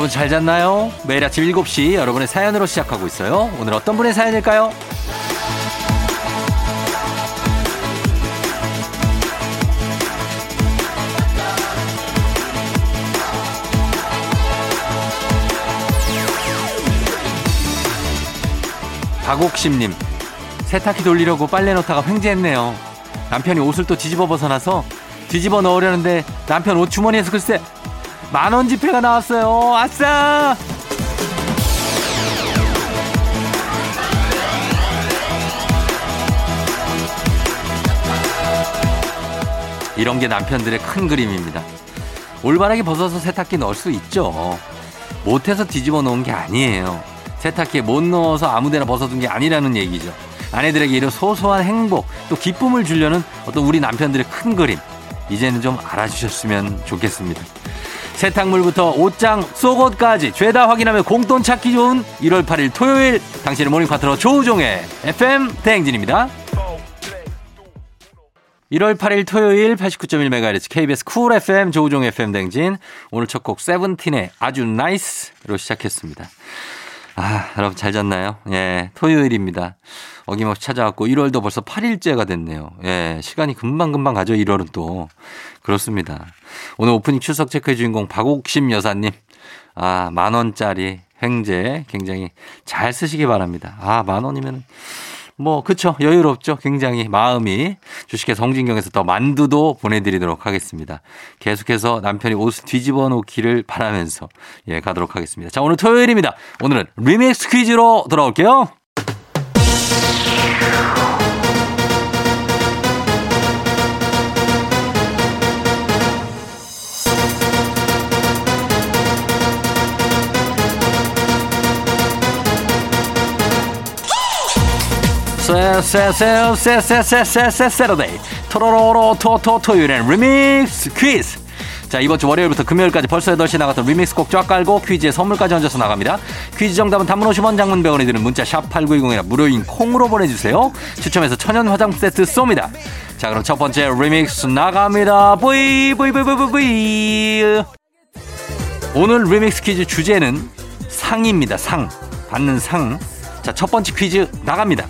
여러분 잘 잤나요? 매일 아침 7시 여러분의 사연으로 시작하고 있어요. 오늘 어떤 분의 사연일까요? 박옥심님, 세탁기 돌리려고 빨래 넣다가 횡재했네요. 남편이 옷을 또 뒤집어 벗어나서 뒤집어 넣으려는데 남편 옷 주머니에서 글쎄 만원 지폐가 나왔어요. 아싸! 이런 게 남편들의 큰 그림입니다. 올바르게 벗어서 세탁기 넣을 수 있죠. 못해서 뒤집어 놓은 게 아니에요. 세탁기에 못 넣어서 아무데나 벗어둔 게 아니라는 얘기죠. 아내들에게 이런 소소한 행복 또 기쁨을 주려는 어떤 우리 남편들의 큰 그림 이제는 좀 알아주셨으면 좋겠습니다. 세탁물부터 옷장, 속옷까지 죄다 확인하며 공돈 찾기 좋은 1월 8일 토요일 당신의 모닝 파트너 조우종의 FM 대행진입니다. 1월 8일 토요일 89.1MHz KBS 쿨 FM 조우종 FM 대행진 오늘 첫 곡 세븐틴의 아주 NICE로 시작했습니다. 아, 여러분 잘 잤나요? 예, 토요일입니다. 어김없이 찾아왔고 1월도 벌써 8일째가 됐네요. 예, 시간이 금방금방 가죠. 1월은 또. 그렇습니다. 오늘 오프닝 출석 체크의 주인공 박옥심 여사님. 아, 만 원짜리 횡재 굉장히 잘 쓰시기 바랍니다. 아, 만 원이면 뭐 그쵸 여유롭죠 굉장히 마음이 주식회 성진경에서 더 만두도 보내드리도록 하겠습니다 계속해서 남편이 옷을 뒤집어 놓기를 바라면서 예 가도록 하겠습니다 자 오늘 토요일입니다 오늘은 리믹스 퀴즈로 돌아올게요 세세세세세세세세세세데이 토로로로 토토 토요일엔 리믹스 퀴즈 자 이번 주 월요일부터 금요일까지 벌써 8시 나갔던 리믹스 곡 쫙 깔고 퀴즈에 선물까지 얹어서 나갑니다 퀴즈 정답은 단문 50원 장문 배원이 드는 문자 샵 8910이나 무료인 콩으로 보내주세요 추첨해서 천연 화장품 세트 쏩니다 자 그럼 첫 번째 리믹스 나갑니다 브이 브이 브이 브이 브이 오늘 리믹스 퀴즈 주제는 상입니다 상 받는 상 자 첫 번째 퀴즈 나갑니다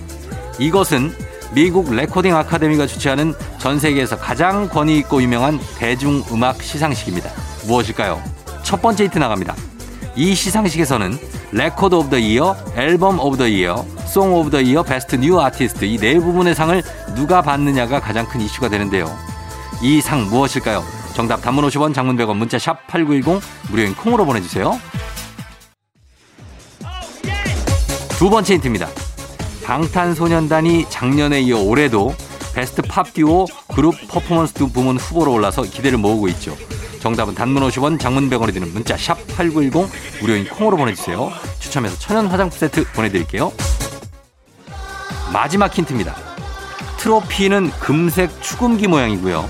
이것은 미국 레코딩 아카데미가 주최하는 전 세계에서 가장 권위 있고 유명한 대중음악 시상식입니다. 무엇일까요? 첫 번째 힌트 나갑니다. 이 시상식에서는 Record of the Year, Album of the Year, Song of the Year, Best New Artist 이 네 부문의 상을 누가 받느냐가 가장 큰 이슈가 되는데요. 이 상 무엇일까요? 정답 단문 50원, 장문 100원, 문자 샵 8910 무료인 콩으로 보내주세요. 두 번째 힌트입니다. 방탄소년단이 작년에 이어 올해도 Best Pop Duo Group Performance 부문 후보로 올라서 기대를 모으고 있죠. 정답은 단문 50원, 장문 100원이 드는 문자 샵 8910 무료인 콩으로 보내주세요. 추첨해서 천연 화장품 세트 보내드릴게요. 마지막 힌트입니다. 트로피는 금색 축음기 모양이고요.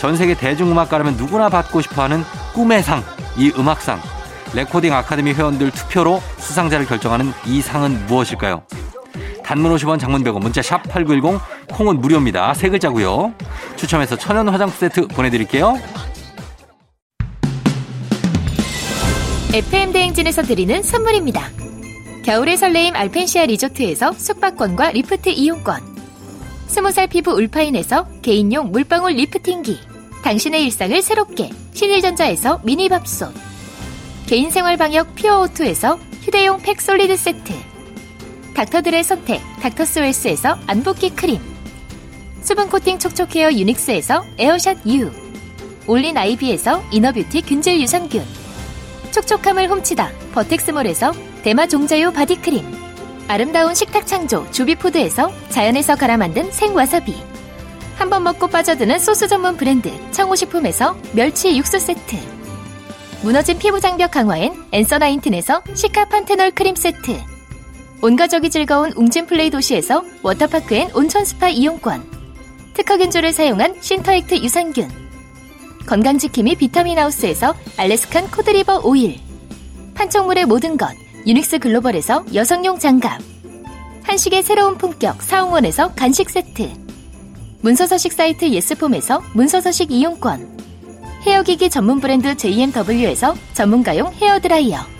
전 세계 대중음악가라면 누구나 받고 싶어하는 꿈의 상, 이 음악상. 레코딩 아카데미 회원들 투표로 수상자를 결정하는 이 상은 무엇일까요? 단문 50원 장문 100원 문자 샵 8910 콩은 무료입니다. 세 글자고요. 추첨해서 천연 화장품 세트 보내드릴게요. FM 대행진에서 드리는 선물입니다. 겨울의 설레임 알펜시아 리조트에서 숙박권과 리프트 이용권. 스무살 피부 울파인에서 개인용 물방울 리프팅기. 당신의 일상을 새롭게 신일전자에서 미니밥솥. 개인생활 방역 피어오투에서 휴대용 팩 솔리드 세트. 닥터들의 선택 닥터스웰스에서 안붓기 크림. 수분 코팅 촉촉헤어 유닉스에서 에어샷 U. 올린 아이비에서 inner beauty 균질 유산균. 촉촉함을 훔치다 버텍스몰에서 대마 종자유 바디크림. 아름다운 식탁 창조 주비푸드에서 자연에서 갈아 만든 생와사비. 한 번 먹고 빠져드는 소스 전문 브랜드 청호식품에서 멸치 육수 세트. 무너진 피부 장벽 강화엔 엔서 나인틴에서 시카 판테놀 크림 세트 온가족이 즐거운 웅진플레이 도시에서 워터파크 and 온천 스파 이용권. 특허균조를 사용한 신터액트 유산균. 건강지킴이 비타민하우스에서 Alaskan cod liver oil. 판촉물의 모든 것 유닉스 글로벌에서 여성용 장갑. 한식의 새로운 품격 사홍원에서 간식 세트. 문서서식 사이트 예스폼에서 문서서식 이용권. 헤어기기 전문 브랜드 JMW에서 전문가용 헤어드라이어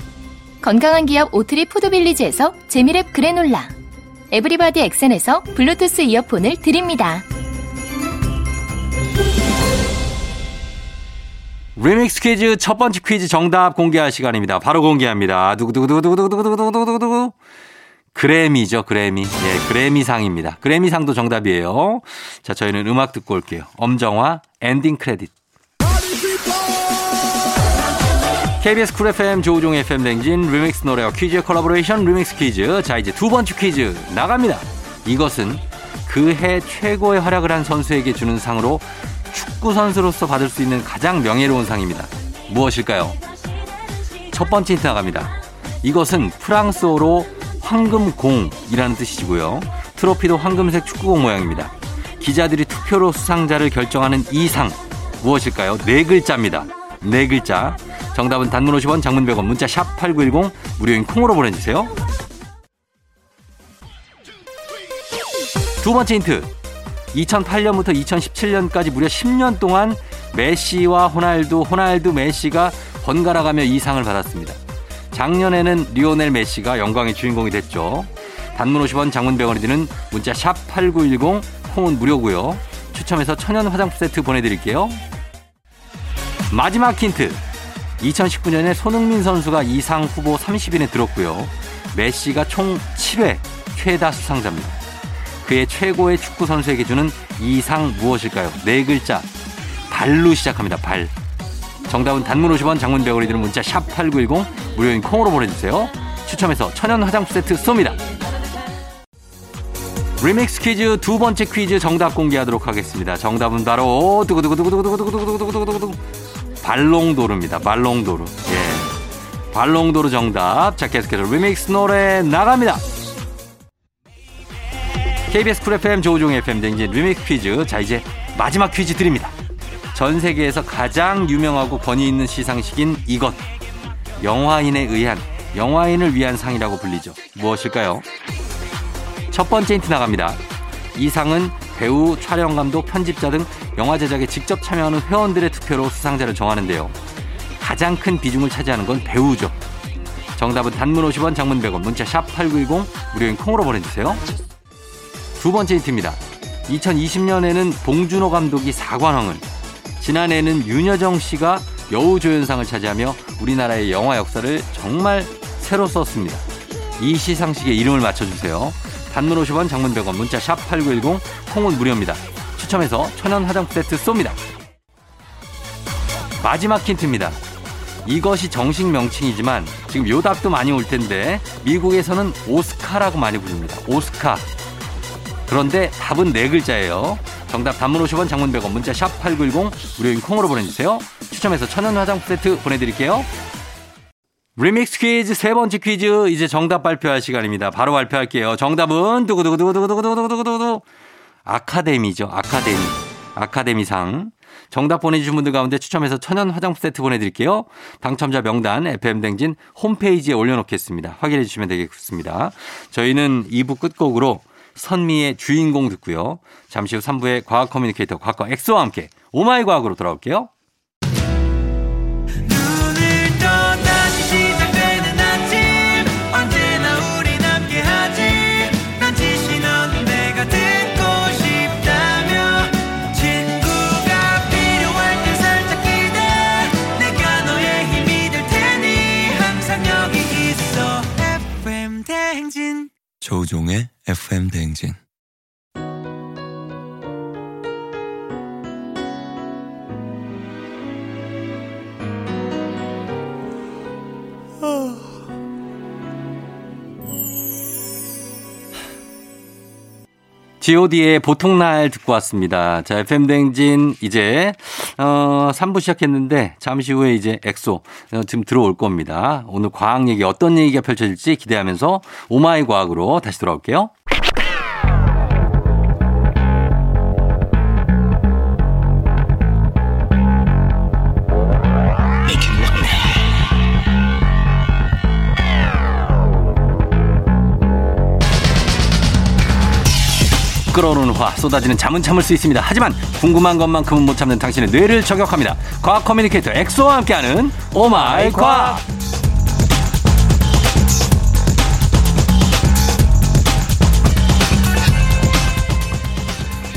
건강한 기업 오트리 푸드빌리지에서 재미랩 그래놀라 에브리바디 엑센에서 블루투스 이어폰을 드립니다. 리믹스 퀴즈 첫 번째 퀴즈 정답 공개할 시간입니다. 바로 공개합니다. 두구두구두구두구두구두구두구두구. 그래미죠, 그래미. 예, 그래미상입니다. 그래미상도 정답이에요. 자, 저희는 음악 듣고 올게요. 엄정화 엔딩 크레딧. KBS 쿨 FM 조우종 FM 댕진 리믹스 노래와 퀴즈의 콜라보레이션 리믹스 퀴즈. 자, 이제 두 번째 퀴즈 나갑니다. 이것은 그 해 최고의 활약을 한 선수에게 주는 상으로 축구 선수로서 받을 수 있는 가장 명예로운 상입니다. 무엇일까요? 첫 번째 힌트 나갑니다. 이것은 프랑스어로 황금공이라는 뜻이고요. 트로피도 황금색 축구공 모양입니다. 기자들이 투표로 수상자를 결정하는 이 상 무엇일까요? 네 글자입니다. 네 글자. 정답은 단문 50원, 장문 100원, 문자 샵 8910 무료인 콩으로 보내주세요. 두 번째 힌트. 2008년부터 2017년까지 무려 10년 동안 메시와 호날두, 호날두, 메시가 번갈아가며 이 상을 받았습니다. 작년에는 리오넬 메시가 영광의 주인공이 됐죠. 단문 50원, 장문 100원이 드는 문자 샵 8910, 콩은 무료고요. 추첨해서 천연 화장품 세트 보내드릴게요. 마지막 힌트. 2019년에 손흥민 선수가 이상 후보 30인에 들었고요. 메시가 총 7회 최다 수상자입니다. 그의 최고의 축구 선수에게 주는 이상 무엇일까요? 네 글자. 발로 시작합니다. 발. 정답은 단문 50원, 장문 100원이 드는 문자 샵 8910 무료인 콩으로 보내주세요. 추첨해서 천연 화장품 세트 쏩니다. 리믹스 퀴즈 두 번째 퀴즈 정답 공개하도록 하겠습니다. 정답은 바로 두구두구두구두구두구두구두구두구두구 발롱도르입니다. 발롱도르. 예. 발롱도르 정답. 자, 계속해서 리믹스 노래 나갑니다. KBS 쿨 FM 조우종 FM 댕진 리믹스 퀴즈. 자, 이제 마지막 퀴즈 드립니다. 전 세계에서 가장 유명하고 권위 있는 시상식인 이것. 영화인에 의한, 영화인을 위한 상이라고 불리죠. 무엇일까요? 첫 번째 힌트 나갑니다. 이 상은 배우, 촬영 감독, 편집자 등 영화 제작에 직접 참여하는 회원들의 투표로 수상자를 정하는데요. 가장 큰 비중을 차지하는 건 배우죠. 정답은 단문 50원, 장문 100원, 문자 샵 8910, 무료인 콩으로 보내주세요. 두 번째 힌트입니다. 2020년에는 봉준호 감독이 사관왕을, 지난해에는 윤여정 씨가 여우조연상을 차지하며 우리나라의 영화 역사를 정말 새로 썼습니다. 이 시상식의 이름을 맞춰주세요. 단문 50원, 장문 100원, 문자 샵 8910, 콩은 무료입니다. 추첨해서 천연 화장품 세트 쏩니다. 마지막 힌트입니다. 이것이 정식 명칭이지만 지금 요 답도 많이 올 텐데 미국에서는 오스카라고 많이 부릅니다. 오스카. 그런데 답은 네 글자예요. 정답 단문 50원, 장문 100원, 문자 샵 8910, 무료인 콩으로 보내주세요. 추첨해서 천연 화장품 세트 보내드릴게요. 리믹스 퀴즈 세 번째 퀴즈 이제 정답 발표할 시간입니다. 바로 발표할게요. 정답은 두구두구두구두구두구두구두구 아카데미죠. 아카데미. 아카데미상. 정답 보내주신 분들 가운데 추첨해서 천연 화장품 세트 보내드릴게요. 당첨자 명단 FM댕진 홈페이지에 올려놓겠습니다. 확인해 주시면 되겠습니다. 저희는 2부 끝곡으로 선미의 주인공 듣고요. 잠시 후 3부에 과학 커뮤니케이터 과거 엑소와 함께 Oh my 과학으로 돌아올게요. 조우종의 FM 대행진. God의 보통 날 듣고 왔습니다. 자, FM댕진 이제, 어, 3부 시작했는데 잠시 후에 이제 엑소 어, 지금 들어올 겁니다. 오늘 과학 얘기 어떤 얘기가 펼쳐질지 기대하면서 Oh my 과학으로 다시 돌아올게요. 끓어오르는 화 쏟아지는 잠은 참을 수 있습니다. 하지만 궁금한 것만큼은 못 참는 당신의 뇌를 저격합니다. 과학 커뮤니케이터 엑소와 함께하는 Oh my 과학.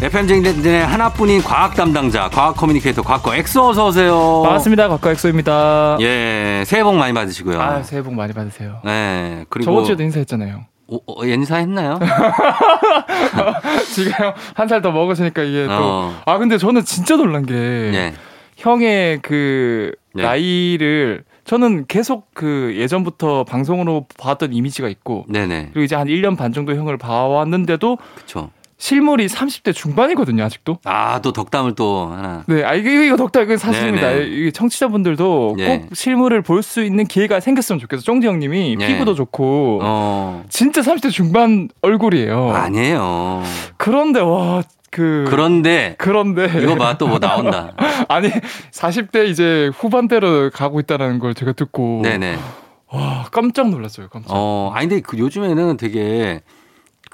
FM 대행진의 하나뿐인 과학 담당자, 과학 커뮤니케이터 과거 엑소 어서 오세요. 반갑습니다. 곽과 엑소입니다. 예, 새해 복 많이 받으시고요. 아, 새해 복 많이 받으세요. 네, 그리고 저번 주에도 인사했잖아요. 오, 어, 인사했나요? 지금 한 살 더 먹으시니까 이게 또. 어. 아, 근데 저는 진짜 놀란 게 예. 형의 그 네. 나이를 저는 계속 그 예전부터 방송으로 봤던 이미지가 있고 네네. 그리고 이제 한 1년 반 정도 형을 봐왔는데도 그쵸. 실물이 30대 중반이거든요, 아직도. 아, 또 덕담을 또 하나. 네, 아, 이거, 이거 덕다, 이거 사실입니다. 네네. 이게 청취자분들도 예. 꼭 실물을 볼 수 있는 기회가 생겼으면 좋겠어. 쫑지 형님이 예. 피부도 좋고. 어. 진짜 30대 중반 얼굴이에요. 아니에요. 그런데 와, 그 그런데 그런데 이거 봐 또 뭐 나온다. 아니 40대 이제 후반대로 가고 있다는 걸 제가 듣고 네네. 와 깜짝 놀랐어요. 깜짝. 어, 아니 근데 그 요즘에는 되게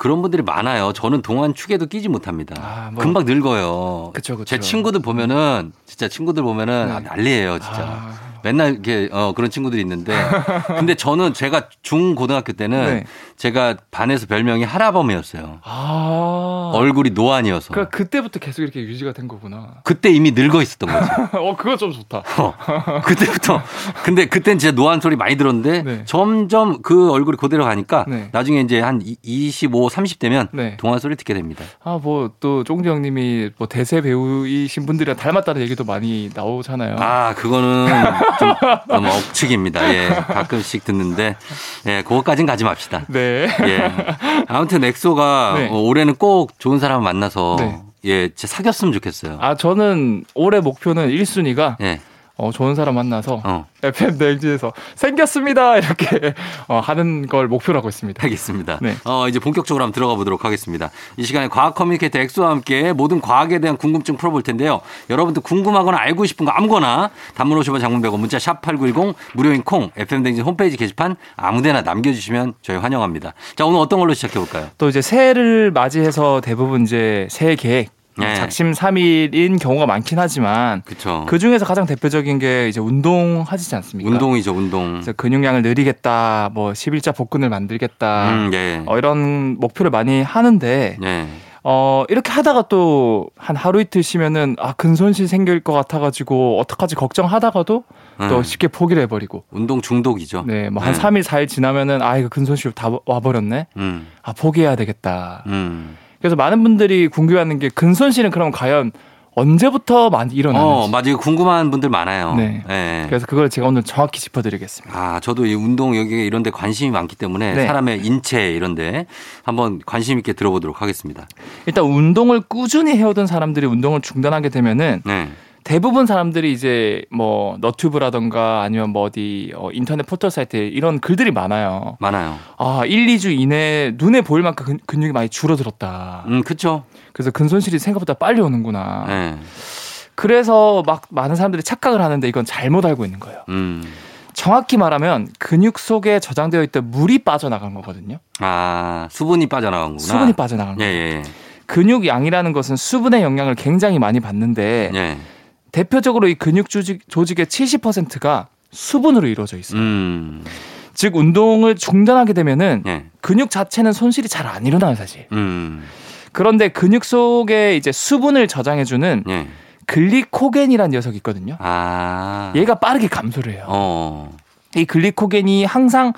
그런 분들이 많아요. 저는 동안 축에도 끼지 못합니다. 아, 뭐. 금방 늙어요. 그쵸, 그쵸. 제 친구들 보면은 진짜 친구들 보면은 네. 아, 난리예요, 진짜. 아, 맨날 이렇게 어, 그런 친구들이 있는데 근데 저는 제가 중 고등학교 때는 네. 제가 반에서 별명이 하라범이었어요. 아. 얼굴이 노안이어서. 그러니까 그때부터 계속 이렇게 유지가 된 거구나. 그때 이미 늙어 있었던 거지. 어 그거 좀 좋다. 어, 그때부터. 근데 그땐 진짜 노안 소리 많이 들었는데 네. 점점 그 얼굴이 그대로 가니까 네. 나중에 이제 한 이- 25, 30대면 네. 동안 소리 듣게 됩니다. 아 뭐 또 쫑지 형님이 뭐 대세 배우이신 분들이랑 닮았다는 얘기도 많이 나오잖아요. 아, 그거는 좀 너무 억측입니다. 예. 가끔씩 듣는데, 예, 그거까진 가지 맙시다. 네. 예. 아무튼 엑소가 네. 어, 올해는 꼭 좋은 사람 만나서 네. 예, 진짜 사귀었으면 좋겠어요. 아 저는 올해 목표는 1순위가 예. 어, 좋은 사람 만나서 어. FM 대행진에서 생겼습니다 이렇게 어, 하는 걸 목표로 하고 있습니다. 알겠습니다. 네. 어, 이제 본격적으로 한번 들어가 보도록 하겠습니다. 이 시간에 과학 커뮤니케이터 엑소와 함께 모든 과학에 대한 궁금증 풀어볼 텐데요. 여러분들 궁금하거나 알고 싶은 거 아무거나 단문 50원 장문 100원 문자 샵 8910 무료인 콩 FM대행진 홈페이지 게시판 아무데나 남겨주시면 저희 환영합니다. 자, 오늘 어떤 걸로 시작해 볼까요? 또 이제 새해를 맞이해서 대부분 이제 새해 계획 네. 작심삼일인 경우가 많긴 하지만 그쵸. 그 중에서 가장 대표적인 게 이제 운동 하시지 않습니까? 운동이죠, 운동. 근육량을 늘리겠다, 뭐 11자 복근을 만들겠다, 음, 예. 어, 이런 목표를 많이 하는데 예. 어 이렇게 하다가 또 한 하루 이틀 쉬면은 아 근손실 생길 것 같아가지고 어떡하지 걱정하다가도 또 음, 쉽게 포기를 해버리고 운동 중독이죠. 네 뭐한 네. 삼 3일 4일 지나면은 아 이거 근손실 다 와버렸네 음, 아 포기해야 되겠다 음. 그래서 많은 분들이 궁금해하는 게 근손실은 그럼 과연 언제부터 많이 어, 일어나는지 맞아요. 궁금한 분들 많아요. 네. 예. 그래서 그걸 제가 오늘 정확히 짚어드리겠습니다 아, 저도 이 운동 여기 이런 데 관심이 많기 때문에 네. 사람의 인체 이런 데 한번 관심 있게 들어보도록 하겠습니다. 일단 운동을 꾸준히 해오던 사람들이 운동을 중단하게 되면은 네. 대부분 사람들이 이제 뭐 너튜브라던가 아니면 뭐 어디 어, 인터넷 포털 사이트에 이런 글들이 많아요. 많아요. 아, 1, 2주 이내에 눈에 보일 만큼 근, 근육이 많이 줄어들었다. 음, 그쵸. 그래서 근손실이 생각보다 빨리 오는구나. 네. 그래서 막 많은 사람들이 착각을 하는데 이건 잘못 알고 있는 거예요. 음. 정확히 말하면 근육 속에 저장되어 있던 물이 빠져나간 거거든요. 아, 수분이 빠져나간구나. 수분이 빠져나간 예, 거예요. 예, 근육 양이라는 것은 수분의 영향을 굉장히 많이 받는데 예. 예. 대표적으로 이 근육 조직, 조직의 70%가 수분으로 이루어져 있어요. 음. 즉 운동을 중단하게 되면은 예. 근육 자체는 손실이 잘 안 일어나요, 사실. 음. 그런데 근육 속에 이제 수분을 저장해주는 예. 글리코겐이라는 녀석이 있거든요. 아. 얘가 빠르게 감소를 해요. 어. 이 글리코겐이 항상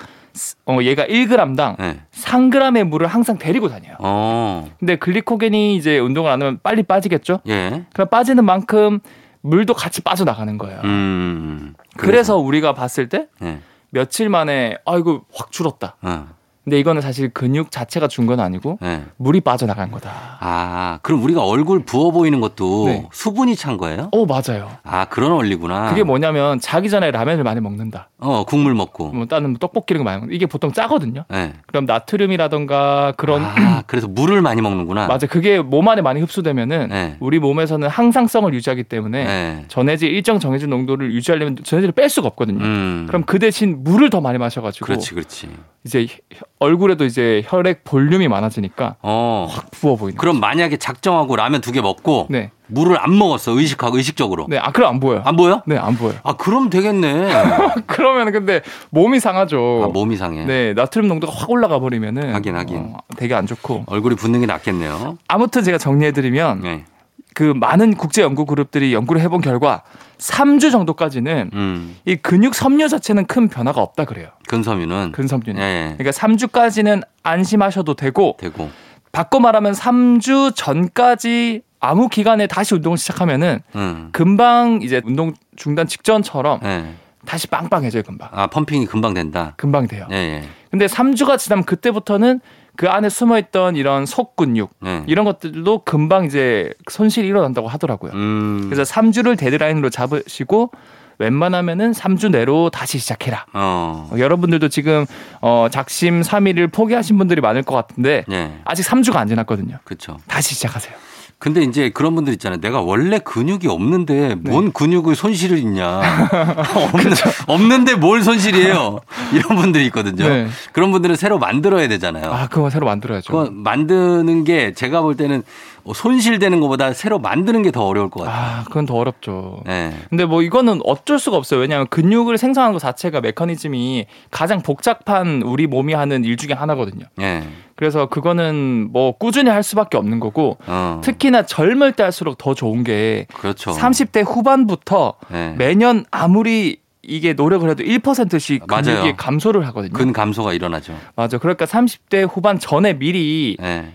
어, 얘가 1g당 예. 3g의 물을 항상 데리고 다녀요. 어. 근데 글리코겐이 이제 운동을 안 하면 빨리 빠지겠죠? 예. 그럼 빠지는 만큼 물도 같이 빠져나가는 거예요. 음. 그래서 우리가 봤을 때 예. 며칠 만에 아이고 확 줄었다. 어. 근데 이거는 사실 근육 자체가 준 건 아니고 네. 물이 빠져나간 거다. 아, 그럼 우리가 얼굴 부어 보이는 것도 네. 수분이 찬 거예요? 오 맞아요. 아, 그런 원리구나. 그게 뭐냐면 자기 전에 라면을 많이 먹는다. 어, 국물 먹고. 뭐 다른 뭐 떡볶이 이런 거 많이 먹는다. 이게 보통 짜거든요. 네. 그럼 나트륨이라던가 그런 아, 그래서 물을 많이 먹는구나. 맞아 그게 몸 안에 많이 흡수되면은 네. 우리 몸에서는 항상성을 유지하기 때문에 네. 전해질 일정 정해진 농도를 유지하려면 전해질을 뺄 수가 없거든요. 음. 그럼 그 대신 물을 더 많이 마셔 가지고 그렇지, 그렇지. 이제 혀- 얼굴에도 이제 혈액 볼륨이 많아지니까 어. 확 부어 보이는. 그럼 만약에 작정하고 라면 두 개 먹고 네, 물을 안 먹었어. 의식하고 의식적으로. 네, 아 그럼 안 보여. 요 안 보여? 네, 안 보여. 요 아, 그럼 되겠네. 그러면 근데 몸이 상하죠. 아, 몸이 상해. 네, 나트륨 농도가 확 올라가 버리면은 하긴, 하긴. 어, 되게 안 좋고. 얼굴이 붓는 게 낫겠네요. 아무튼 제가 정리해드리면 네. 그 많은 국제 연구 그룹들이 연구를 해본 결과 3주 정도까지는 음. 이 근육 섬유 자체는 큰 변화가 없다 그래요. 근섬유는 근섬유는. 예, 예. 그러니까 3주까지는 안심하셔도 되고 되고. 바꿔 말하면 3주 전까지 아무 기간에 다시 운동을 시작하면은 음. 금방 이제 운동 중단 직전처럼 예. 다시 빵빵해져요 금방. 아, 펌핑이 금방 된다. 금방 돼요. 예, 예. 근데 3주가 지나면 그때부터는 그 안에 숨어 있던 이런 속 근육 예. 이런 것들도 금방 이제 손실이 일어난다고 하더라고요. 음. 그래서 3주를 데드라인으로 잡으시고 웬만하면은 3주 내로 다시 시작해라. 어. 어, 여러분들도 지금 어, 작심 3일을 포기하신 분들이 많을 것 같은데 예. 아직 3주가 안 지났거든요. 그렇죠. 다시 시작하세요. 근데 이제 그런 분들 있잖아요. 내가 원래 근육이 없는데 뭔 근육을 손실을 있냐. 없는, 없는 데 뭘 손실이에요. 이런 분들이 있거든요. 네. 그런 분들은 새로 만들어야 되잖아요. 아, 그거 새로 만들어야죠. 그거 만드는 게 제가 볼 때는 손실되는 것보다 새로 만드는 게 더 어려울 것 같아요. 아, 그건 더 어렵죠. 네. 근데 뭐 이거는 어쩔 수가 없어요. 왜냐하면 근육을 생성하는 것 자체가 메커니즘이 가장 복잡한 우리 몸이 하는 일 중에 하나거든요. 네. 그래서 그거는 뭐 꾸준히 할 수밖에 없는 거고 어. 특히나 젊을 때 할수록 더 좋은 게 그렇죠. 30대 후반부터 네. 매년 아무리 이게 노력을 해도 1%씩 근육이 맞아요. 감소를 하거든요. 근 감소가 일어나죠. 맞아. 그러니까 30대 후반 전에 미리 네.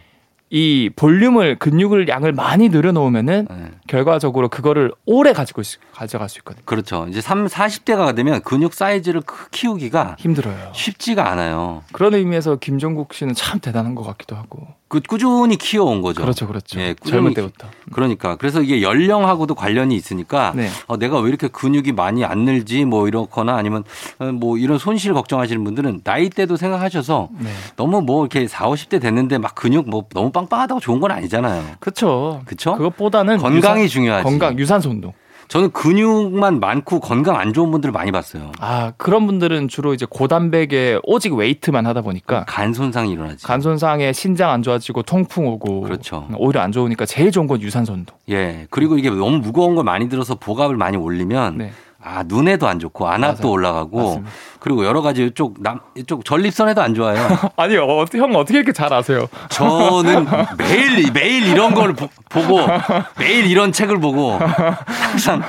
이 볼륨을 근육을 양을 많이 늘어놓으면은 네. 결과적으로 그거를 오래 가지고 있- 가져갈 수 있거든요. 그렇죠. 이제 3, 40대가 되면 근육 사이즈를 크- 키우기가 힘들어요. 쉽지가 않아요. 그런 의미에서 김종국 씨는 참 대단한 것 같기도 하고. 그 꾸준히 키워온 거죠. 그렇죠, 그렇죠. 예, 키- 때부터. 그러니까 그래서 이게 연령하고도 관련이 있으니까 네. 어, 내가 왜 이렇게 근육이 많이 안 늘지 뭐 이렇거나 아니면 어, 뭐 이런 손실 걱정하시는 분들은 나이 때도 생각하셔서 네. 너무 뭐 이렇게 4, 50대 됐는데 막 근육 뭐 너무 빵빵하다고 좋은 건 아니잖아요. 그렇죠. 그쵸? 그것보다는 건강이 유산- 중요하지. 건강, 유산소 운동. 저는 근육만 많고 건강 안 좋은 분들을 많이 봤어요. 아, 그런 분들은 주로 이제 고단백에 오직 웨이트만 하다 보니까 간 손상이 일어나지. 간 손상에 신장 안 좋아지고 통풍 오고 그렇죠. 오히려 안 좋으니까 제일 좋은 건 유산소 운동. 예. 그리고 이게 너무 무거운 걸 많이 들어서 복압을 많이 올리면 네. 아, 눈에도 안 좋고 안압도 맞아요. 올라가고 맞습니다. 그리고 여러 가지 이쪽 남 이쪽 전립선에도 안 좋아요. 아니, 어, 형 어떻게 이렇게 잘 아세요? 저는 매일 매일 이런 걸 보, 고 매일 이런 책을 보고 항상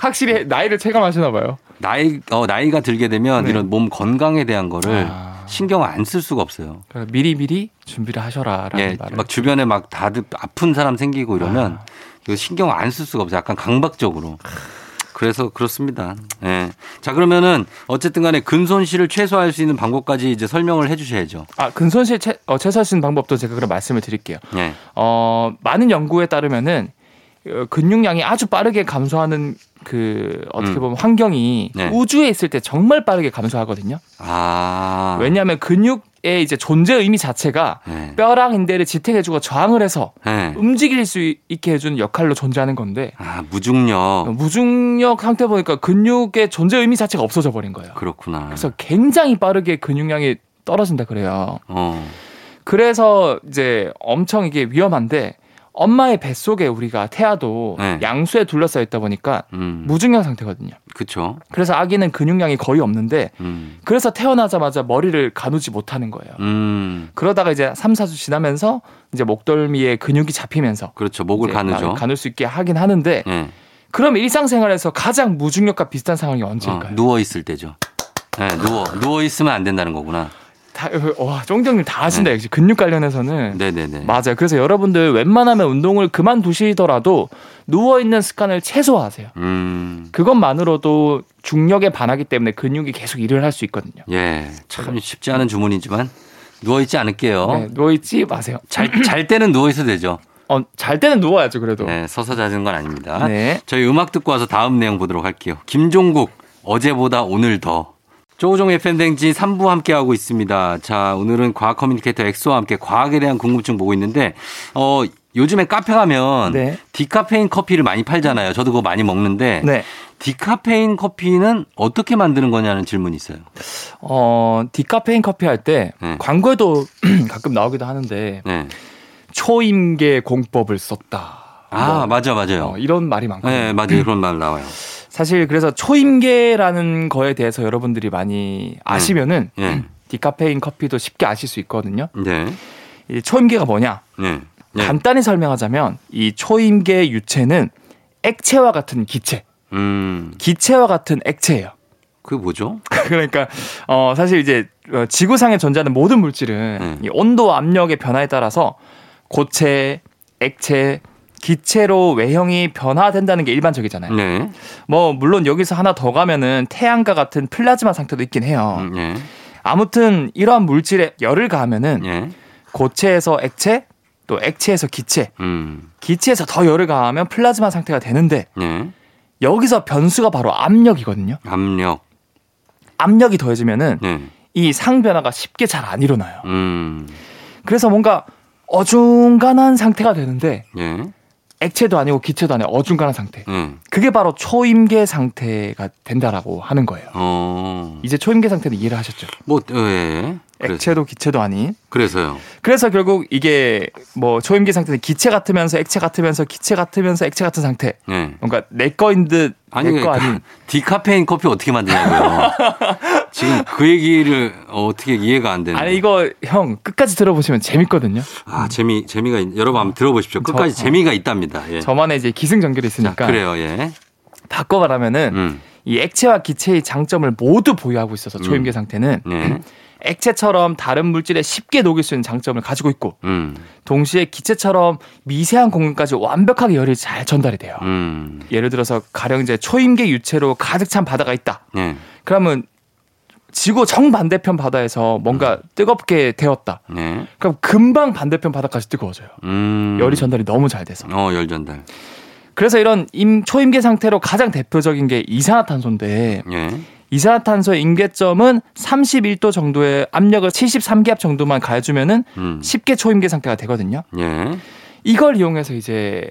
확실히 나이를 체감하시나 봐요. 나이 어 나이가 들게 되면 네. 이런 몸 건강에 대한 거를 아. 신경 안 쓸 수가 없어요. 그래서 미리 미리 준비를 하셔라라는 예, 말을. 막 주변에 막 다들 아픈 사람 생기고 이러면 아. 신경 안 쓸 수가 없어요. 약간 강박적으로. 그래서 그렇습니다. 예. 자, 그러면은 어쨌든 간에 근손실을 최소화할 수 있는 방법까지 이제 설명을 해 주셔야죠. 아, 근손실 채, 어, 최소화하시는 방법도 제가 그럼 말씀을 드릴게요. 예. 어, 많은 연구에 따르면은 어, 근육량이 아주 빠르게 감소하는 그 어떻게 음. 보면 환경이 네. 우주에 있을 때 정말 빠르게 감소하거든요. 아. 왜냐하면 근육 의 이제 존재 의미 자체가 예. 뼈랑 인대를 지탱해주고 저항을 해서 예. 움직일 수 있게 해주는 역할로 존재하는 건데 아, 무중력. 무중력 상태 보니까 근육의 존재 의미 자체가 없어져 버린 거예요. 그렇구나. 그래서 굉장히 빠르게 근육량이 떨어진다 그래요. 어. 그래서 이제 엄청 이게 위험한데 엄마의 뱃속에 우리가 태아도 네. 양수에 둘러싸여 있다 보니까 음. 무중력 상태거든요. 그쵸. 그래서 아기는 근육량이 거의 없는데 음. 그래서 태어나자마자 머리를 가누지 못하는 거예요. 음. 그러다가 이제 3, 4주 지나면서 이제 목덜미에 근육이 잡히면서 그렇죠. 목을 가누죠. 가눌 수 있게 하긴 하는데 예. 그럼 일상생활에서 가장 무중력과 비슷한 상황이 어, 언제일까요? 누워 있을 때죠. 예, 누워 누워 있으면 안 된다는 거구나. 다, 와, 쫑정님 다 아신다. 네. 역시 근육 관련해서는. 네, 네, 네. 맞아요. 그래서 여러분들 웬만하면 운동을 그만두시더라도 누워있는 습관을 최소화하세요. 음. 누워있지 않을게요. 네, 누워있지 마세요. 잘, 잘 때는 누워있어도 되죠. 어, 잘 때는 누워야죠, 그래도. 네, 서서 자는 건 아닙니다. 네. 저희 음악 듣고 와서 다음 내용 보도록 할게요. 김종국, 어제보다 오늘 더. 조우종의 FM대행진 3부 함께하고 있습니다. 자, 오늘은 과학 커뮤니케이터 엑소와 함께 과학에 대한 궁금증 보고 있는데, 어, 요즘에 카페 가면 네. 디카페인 커피를 많이 팔잖아요. 저도 그거 많이 먹는데, 네. 디카페인 커피는 어떻게 만드는 거냐는 질문이 있어요. 어, 디카페인 커피 할때 네. 광고에도 가끔 나오기도 하는데 네. 초임계 공법을 썼다. 아, 뭐, 맞아, 맞아요. 어, 이런 말이 많거든요. 네, 맞아요. 그런 말 나와요. 사실 그래서 초임계라는 거에 대해서 여러분들이 많이 아시면은 예. 디카페인 커피도 쉽게 아실 수 있거든요. 네. 이 초임계가 뭐냐? 네. 네. 간단히 설명하자면 이 초임계 유체는 액체와 같은 기체, 음, 기체와 같은 액체예요. 그게 뭐죠? 그러니까 어 사실 이제 어, 지구상에 존재하는 모든 물질은 네. 이 온도 압력의 변화에 따라서 고체, 액체, 기체로 외형이 변화된다는 게 일반적이잖아요. 네. 뭐 물론 여기서 하나 더 가면은 태양과 같은 플라즈마 상태도 있긴 해요. 음, 예. 아무튼 이러한 물질에 열을 가하면은 예. 고체에서 액체, 또 액체에서 기체, 음. 기체에서 더 열을 가하면 플라즈마 상태가 되는데 예. 여기서 변수가 바로 압력이거든요. 압력. 압력이 더해지면은 네. 이 상변화가 쉽게 잘 안 일어나요. 음. 그래서 뭔가 어중간한 상태가 되는데 예. 액체도 아니고 기체도 아니고 어중간한 상태. 예. 그게 바로 초임계 상태가 된다라고 하는 거예요. 어. 이제 초임계 상태는 이해를 하셨죠? 뭐 예. 액체도 기체도 아닌. 그래서요. 그래서 결국 이게 뭐 초임계 상태는 기체 같으면서 액체 같으면서 기체 같으면서 액체 같은 상태. 예. 뭔가 내 거인 듯 아니 내거 그러니까 아닌. 디카페인 커피 어떻게 만드냐고요. 지금 그 얘기를 어떻게 이해가 안 되는. 아니 이거 형 끝까지 들어보시면 재밌거든요. 아, 재미 재미가 있- 여러분 한번 들어보십시오. 저- 끝까지 어. 재미가 있답니다. 예. 저만의 이제 기승전결이 자, 있으니까 그래요. 예. 바꿔 말하면은 음. 이 액체와 기체의 장점을 모두 보유하고 있어서 초임계 음. 상태는 네. 액체처럼 다른 물질에 쉽게 녹일 수 있는 장점을 가지고 있고 음. 동시에 기체처럼 미세한 공간까지 완벽하게 열이 잘 전달이 돼요. 음. 예를 들어서 가령 이제 초임계 유체로 가득 찬 바다가 있다. 네. 그러면 지구 정반대편 바다에서 뭔가 뜨겁게 데웠다. 네. 그럼 금방 반대편 바다까지 뜨거워져요. 음. 열이 전달이 너무 잘 돼서. 어, 열 전달. 그래서 이런 임 초임계 상태로 가장 대표적인 게 이산화탄소인데 예. 이산화탄소의 임계점은 31도 정도의 압력을 73기압 정도만 가해주면은 음. 쉽게 초임계 상태가 되거든요. 예. 이걸 이용해서 이제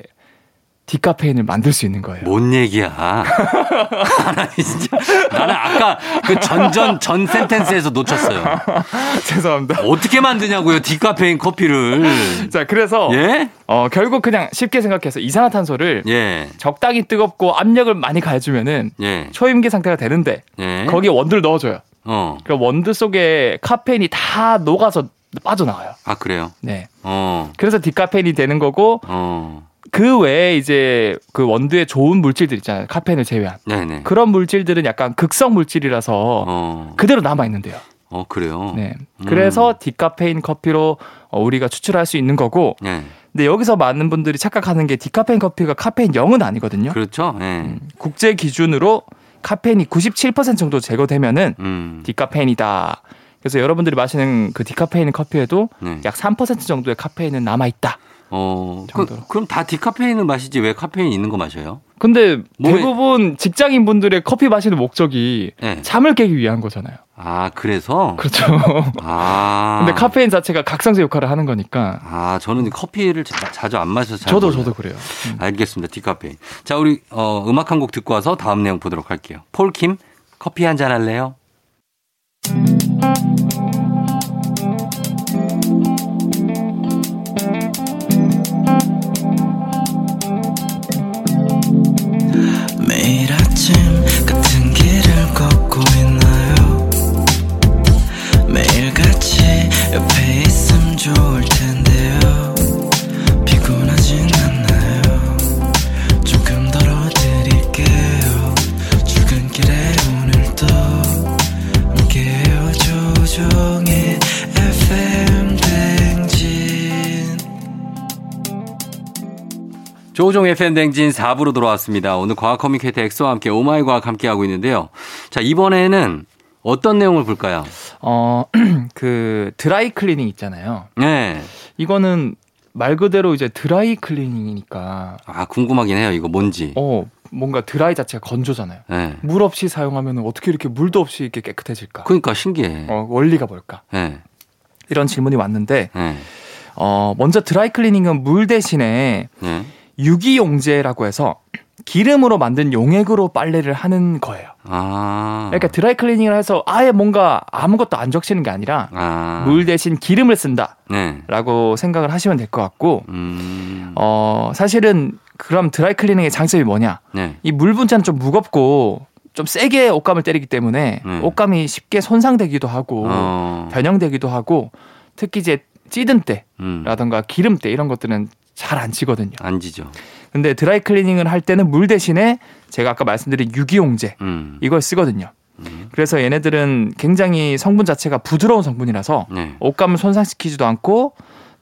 디카페인을 만들 수 있는 거예요. 뭔 얘기야. 아니, 진짜. 나는 아까 그 전전, 전 센텐스에서 놓쳤어요. 죄송합니다. 어떻게 만드냐고요, 디카페인 커피를. 자, 그래서 예? 어, 결국 그냥 쉽게 생각해서 이산화탄소를 예. 적당히 뜨겁고 압력을 많이 가해주면은 예. 초임계 상태가 되는데 예. 거기에 원두를 넣어줘요. 어. 그럼 원두 속에 카페인이 다 녹아서 빠져나와요. 아, 그래요? 네. 어. 그래서 디카페인이 되는 거고 어. 그 외에 이제 그 원두에 좋은 물질들 있잖아요. 카페인을 제외한. 네네. 그런 물질들은 약간 극성 물질이라서 어. 그대로 남아 있는데요. 어, 그래요? 네. 음. 그래서 디카페인 커피로 어, 우리가 추출할 수 있는 거고. 네. 근데 여기서 많은 분들이 착각하는 게 디카페인 커피가 카페인 0은 아니거든요. 그렇죠? 예. 국제 기준으로 카페인이 97% 정도 제거되면은 음. 디카페인이다. 그래서 여러분들이 마시는 그 디카페인 커피에도 네. 약3% 정도의 카페인은 남아 있다. 어. 그, 정도로. 그럼 다 디카페인을 마시지 왜 카페인 있는 거 마셔요? 근데 몸에- 대부분 직장인 분들의 커피 마시는 목적이 네. 잠을 깨기 위한 거잖아요. 아, 그래서? 그렇죠. 아. 근데 카페인 자체가 각성제 역할을 하는 거니까. 아, 저는 커피를 자, 자주 안 마셔서 잘 저도 몰라요. 저도 그래요. 음. 알겠습니다. 디카페인. 자, 우리 어, 음악 한 곡 듣고 와서 다음 내용 보도록 할게요. 폴킴 커피 한 잔 할래요? 조우종의 FM대행진 4부로 돌아왔습니다. 오늘 과학 커뮤니케이터 엑소와 함께 오마이 과학 함께 하고 있는데요. 자, 이번에는 어떤 내용을 볼까요? 어, 그 드라이 클리닝 있잖아요. 네. 이거는 말 그대로 이제 드라이 클리닝이니까 아, 궁금하긴 해요. 이거 뭔지. 어, 뭔가 드라이 자체가 건조잖아요. 네. 물 없이 사용하면 어떻게 이렇게 물도 없이 이렇게 깨끗해질까? 그러니까 신기해. 어, 원리가 뭘까? 네. 이런 질문이 왔는데 네. 어, 먼저 드라이 클리닝은 물 대신에 네. 유기용제라고 해서 기름으로 만든 용액으로 빨래를 하는 거예요. 아. 그러니까 드라이 클리닝을 해서 아예 뭔가 아무것도 안 적시는 게 아니라 아. 물 대신 기름을 쓴다라고 네. 생각을 하시면 될 것 같고 음. 어 사실은 그럼 드라이 클리닝의 장점이 뭐냐? 네. 이 물 분자는 좀 무겁고 좀 세게 옷감을 때리기 때문에 네. 옷감이 쉽게 손상되기도 하고 어. 변형되기도 하고 특히 이제 찌든 음. 때라던가 기름 때 이런 것들은 잘안 지거든요. 안 지죠. 근데 드라이 클리닝을 할 때는 물 대신에 제가 아까 말씀드린 유기용제 음. 이걸 쓰거든요. 음. 그래서 얘네들은 굉장히 성분 자체가 부드러운 성분이라서 네. 옷감을 손상시키지도 않고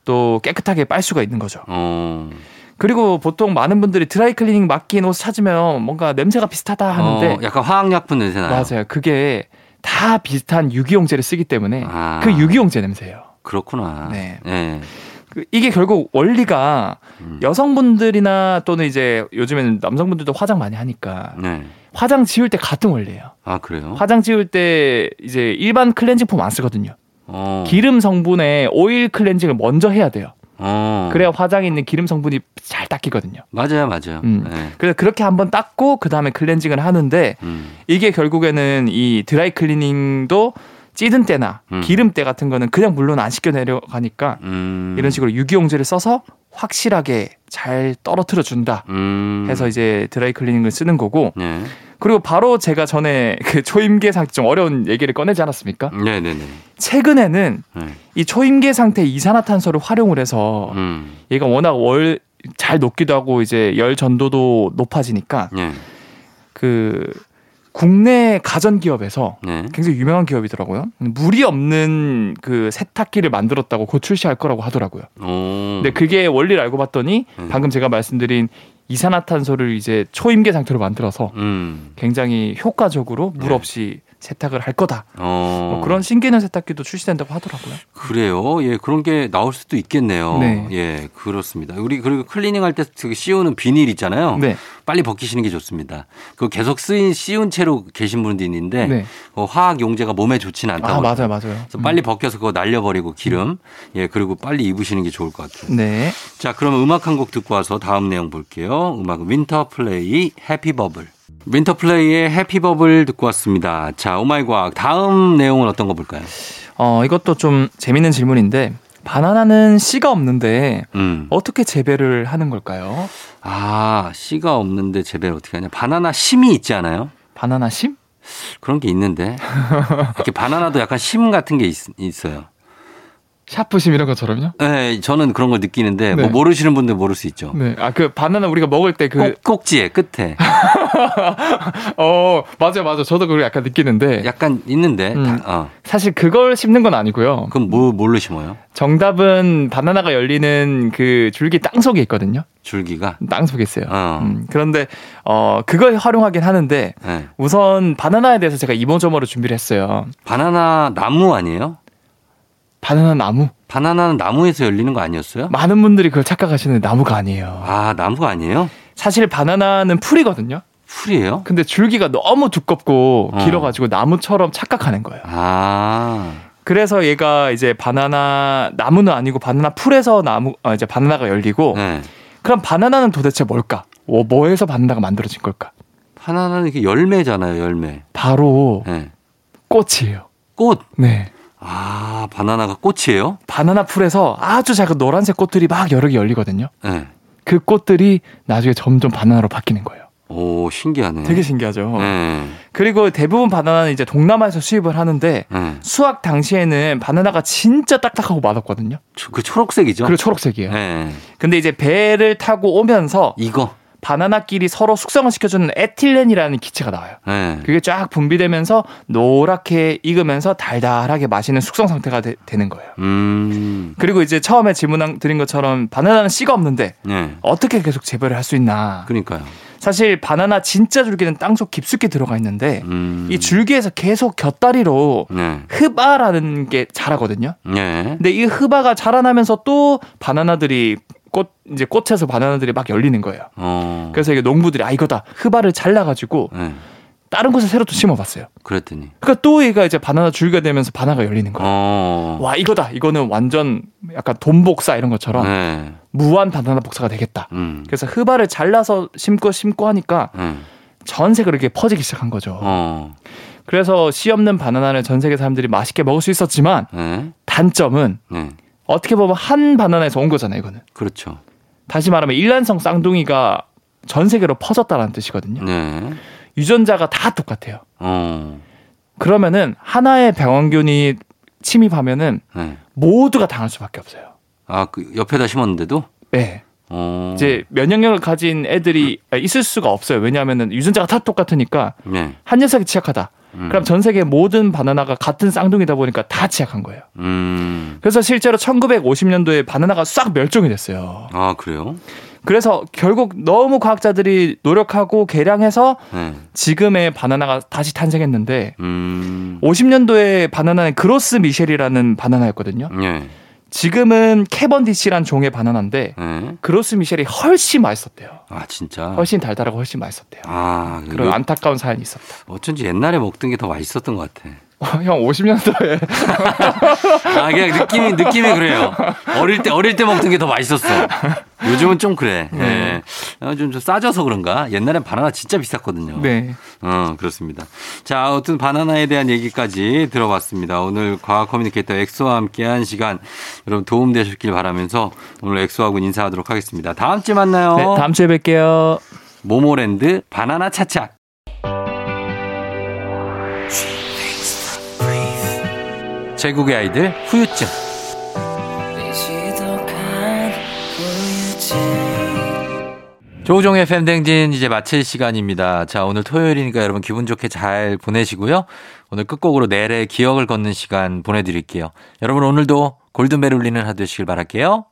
또 깨끗하게 빨 수가 있는 거죠. 어. 그리고 보통 많은 분들이 드라이 클리닝 맡긴 옷 찾으면 뭔가 냄새가 비슷하다 하는데 어, 약간 화학약품 냄새 나요. 맞아요. 그게 다 비슷한 유기용제를 쓰기 때문에 아. 그 유기용제 냄새예요. 그렇구나. 네. 네. 그 이게 결국 원리가 음. 여성분들이나 또는 이제 요즘에는 남성분들도 화장 많이 하니까 네. 화장 지울 때 같은 원리예요. 아, 그래요? 화장 지울 때 이제 일반 클렌징 폼 안 쓰거든요. 어. 기름 성분의 오일 클렌징을 먼저 해야 돼요. 어. 그래야 화장에 있는 기름 성분이 잘 닦이거든요. 맞아요, 맞아요. 음. 네. 그래서 그렇게 한번 닦고 그 다음에 클렌징을 하는데 음. 이게 결국에는 이 드라이 클리닝도 찌든 때나 음. 기름 때 같은 거는 그냥 물론 안 씻겨 내려가니까 음. 이런 식으로 유기용제를 써서 확실하게 잘 떨어뜨려 준다 음. 해서 이제 드라이 클리닝을 쓰는 거고 네. 그리고 바로 제가 전에 그 초임계 상태 좀 어려운 얘기를 꺼내지 않았습니까? 네, 네, 네. 최근에는 네. 이 초임계 상태 이산화탄소를 활용을 해서 음. 얘가 워낙 월잘 녹기도 하고 이제 열 전도도 높아지니까 네. 그 국내 가전 기업에서 네. 굉장히 유명한 기업이더라고요. 물이 없는 그 세탁기를 만들었다고 곧 출시할 거라고 하더라고요. 오. 근데 그게 원리를 알고 봤더니 음. 방금 제가 말씀드린 이산화탄소를 이제 초임계 상태로 만들어서 음. 굉장히 효과적으로 물 네. 없이 세탁을 할 거다. 어. 뭐 그런 신기능 세탁기도 출시된다고 하더라고요. 그래요. 예, 그런 게 나올 수도 있겠네요. 네. 예, 그렇습니다. 우리 그리고 클리닝 할때 씌우는 비닐 있잖아요. 네. 빨리 벗기시는 게 좋습니다. 그 계속 쓰인 씌운 채로 계신 분도 있는데 네. 그 화학 용제가 몸에 좋지는 않다고. 아, 맞아요, 맞아요. 그래서 빨리 벗겨서 그거 날려버리고 기름. 예, 그리고 빨리 입으시는 게 좋을 것 같아요. 네. 자, 그러면 음악 한 곡 듣고 와서 다음 내용 볼게요. 음악은 윈터 플레이 해피 버블. 윈터 플레이의 해피 버블 듣고 왔습니다. 자, 오마이 과학 다음 내용은 어떤 거 볼까요? 어, 이것도 좀 재밌는 질문인데 바나나는 씨가 없는데 음. 어떻게 재배를 하는 걸까요? 아, 씨가 없는데 재배를 어떻게 하냐. 바나나 심이 있지 않아요? 바나나 심? 그런 게 있는데. 이렇게 바나나도 약간 심 같은 게 있, 있어요. 샤프심 이런 것처럼요? 네, 저는 그런 걸 느끼는데 뭐 네. 모르시는 분들 모를 수 있죠. 네. 아, 그 바나나 우리가 먹을 때 그, 꼭, 꼭지에 끝에 어, 맞아요, 맞아요. 저도 그걸 약간 느끼는데. 약간 있는데 음. 다- 어. 사실 그걸 심는 건 아니고요. 그럼 뭐 뭘로 심어요? 정답은 바나나가 열리는 그 줄기 땅 속에 있거든요. 줄기가. 땅 속에 있어요. 어. 음, 그런데, 어, 그걸 활용하긴 하는데, 네. 우선 바나나에 대해서 제가 이모저모로 준비를 했어요. 바나나 나무 아니에요? 바나나 나무. 바나나는 나무에서 열리는 거 아니었어요? 많은 분들이 그걸 착각하시는데 나무가 아니에요. 아, 나무가 아니에요? 사실 바나나는 풀이거든요. 풀이에요? 근데 줄기가 너무 두껍고 어. 길어가지고 나무처럼 착각하는 거예요. 아. 그래서 얘가 이제 바나나 나무는 아니고 바나나 풀에서 나무 어, 이제 바나나가 열리고 네. 그럼 바나나는 도대체 뭘까? 뭐 뭐에서 바나나가 만들어진 걸까? 바나나는 이게 열매잖아요, 열매. 바로 네. 꽃이에요. 꽃. 네. 아, 바나나가 꽃이에요? 바나나 풀에서 아주 작은 노란색 꽃들이 막 여러 개 열리거든요. 네. 그 꽃들이 나중에 점점 바나나로 바뀌는 거예요. 오, 신기하네. 되게 신기하죠. 네. 그리고 대부분 바나나는 이제 동남아에서 수입을 하는데 네. 수확 당시에는 바나나가 진짜 딱딱하고 맛없거든요. 초- 그 초록색이죠? 그리고 초록색이에요. 네. 근데 이제 배를 타고 오면서 이거. 바나나끼리 서로 숙성을 시켜주는 에틸렌이라는 기체가 나와요. 네. 그게 쫙 분비되면서 노랗게 익으면서 달달하게 마시는 숙성 상태가 되, 는 거예요. 음. 그리고 이제 처음에 질문 드린 것처럼 바나나는 씨가 없는데 네. 어떻게 계속 재배를 할 수 있나? 그러니까요. 사실 바나나 진짜 줄기는 땅속 깊숙이 들어가 있는데 음. 이 줄기에서 계속 곁다리로 네. 흡아라는 게 자라거든요. 네. 근데 이 흡아가 자라나면서 또 바나나들이 꽃 이제 꽃에서 바나나들이 막 열리는 거예요. 어. 그래서 이게 농부들이 아 이거다 흡아를 잘라가지고 네. 다른 곳에 새로 또 심어봤어요. 그랬더니. 그러니까 또 얘가 이제 바나나 줄기가 되면서 바나가 열리는 거예요. 어. 와 이거다 이거는 완전 약간 돈 복사 이런 것처럼 네. 무한 바나나 복사가 되겠다. 음. 그래서 흡아를 잘라서 심고 심고 하니까 네. 전 세계로 이렇게 퍼지기 시작한 거죠. 어. 그래서 씨 없는 바나나를 전 세계 사람들이 맛있게 먹을 수 있었지만 네. 단점은 네. 어떻게 보면 한 바나나에서 온 거잖아요. 이거는 그렇죠. 다시 말하면 일란성 쌍둥이가 전 세계로 퍼졌다라는 뜻이거든요. 네. 유전자가 다 똑같아요. 어. 그러면은 하나의 병원균이 침입하면은 네. 모두가 당할 수밖에 없어요. 아, 그 옆에다 심었는데도? 네. 어. 이제 면역력을 가진 애들이 있을 수가 없어요. 왜냐하면 유전자가 다 똑같으니까 네. 한 녀석이 취약하다. 음. 그럼 전 세계 모든 바나나가 같은 쌍둥이다 보니까 다 취약한 거예요. 음. 그래서 실제로 1950년도에 바나나가 싹 멸종이 됐어요. 아, 그래요? 그래서 결국 너무 과학자들이 노력하고 개량해서 네. 지금의 바나나가 다시 탄생했는데 음. 50년도에 바나나는 그로스 미셸이라는 바나나였거든요. 네. 지금은 캐번디시란 종의 바나나인데 네. 그로스 미셸이 훨씬 맛있었대요. 아, 진짜? 훨씬 달달하고 훨씬 맛있었대요. 아, 그런 요- 안타까운 사연이 있었다. 어쩐지 옛날에 먹던 게 더 맛있었던 것 같아. 형 50년도에 아, 그냥 느낌이, 느낌이 그래요. 어릴 때, 어릴 때 먹던 게 더 맛있었어. 요즘은 좀 그래. 예. 어, 좀, 좀 싸져서 그런가? 옛날엔 바나나 진짜 비쌌거든요. 네. 어, 그렇습니다. 자, 어떤 바나나에 대한 얘기까지 들어봤습니다. 오늘 과학 커뮤니케이터 엑소와 함께한 시간 여러분 도움 되셨길 바라면서 오늘 엑소하고 인사하도록 하겠습니다. 다음 주에 만나요. 네, 다음 주에 뵐게요. 모모랜드 바나나 차착. 제국의 아이들 후유증. 조종의 팬댕진 이제 마칠 시간입니다. 자, 오늘 토요일이니까 여러분 기분 좋게 잘 보내시고요. 오늘 끝곡으로 내래 기억을 걷는 시간 보내드릴게요. 여러분 오늘도 골든벨 울리는 하루 되시길 바랄게요.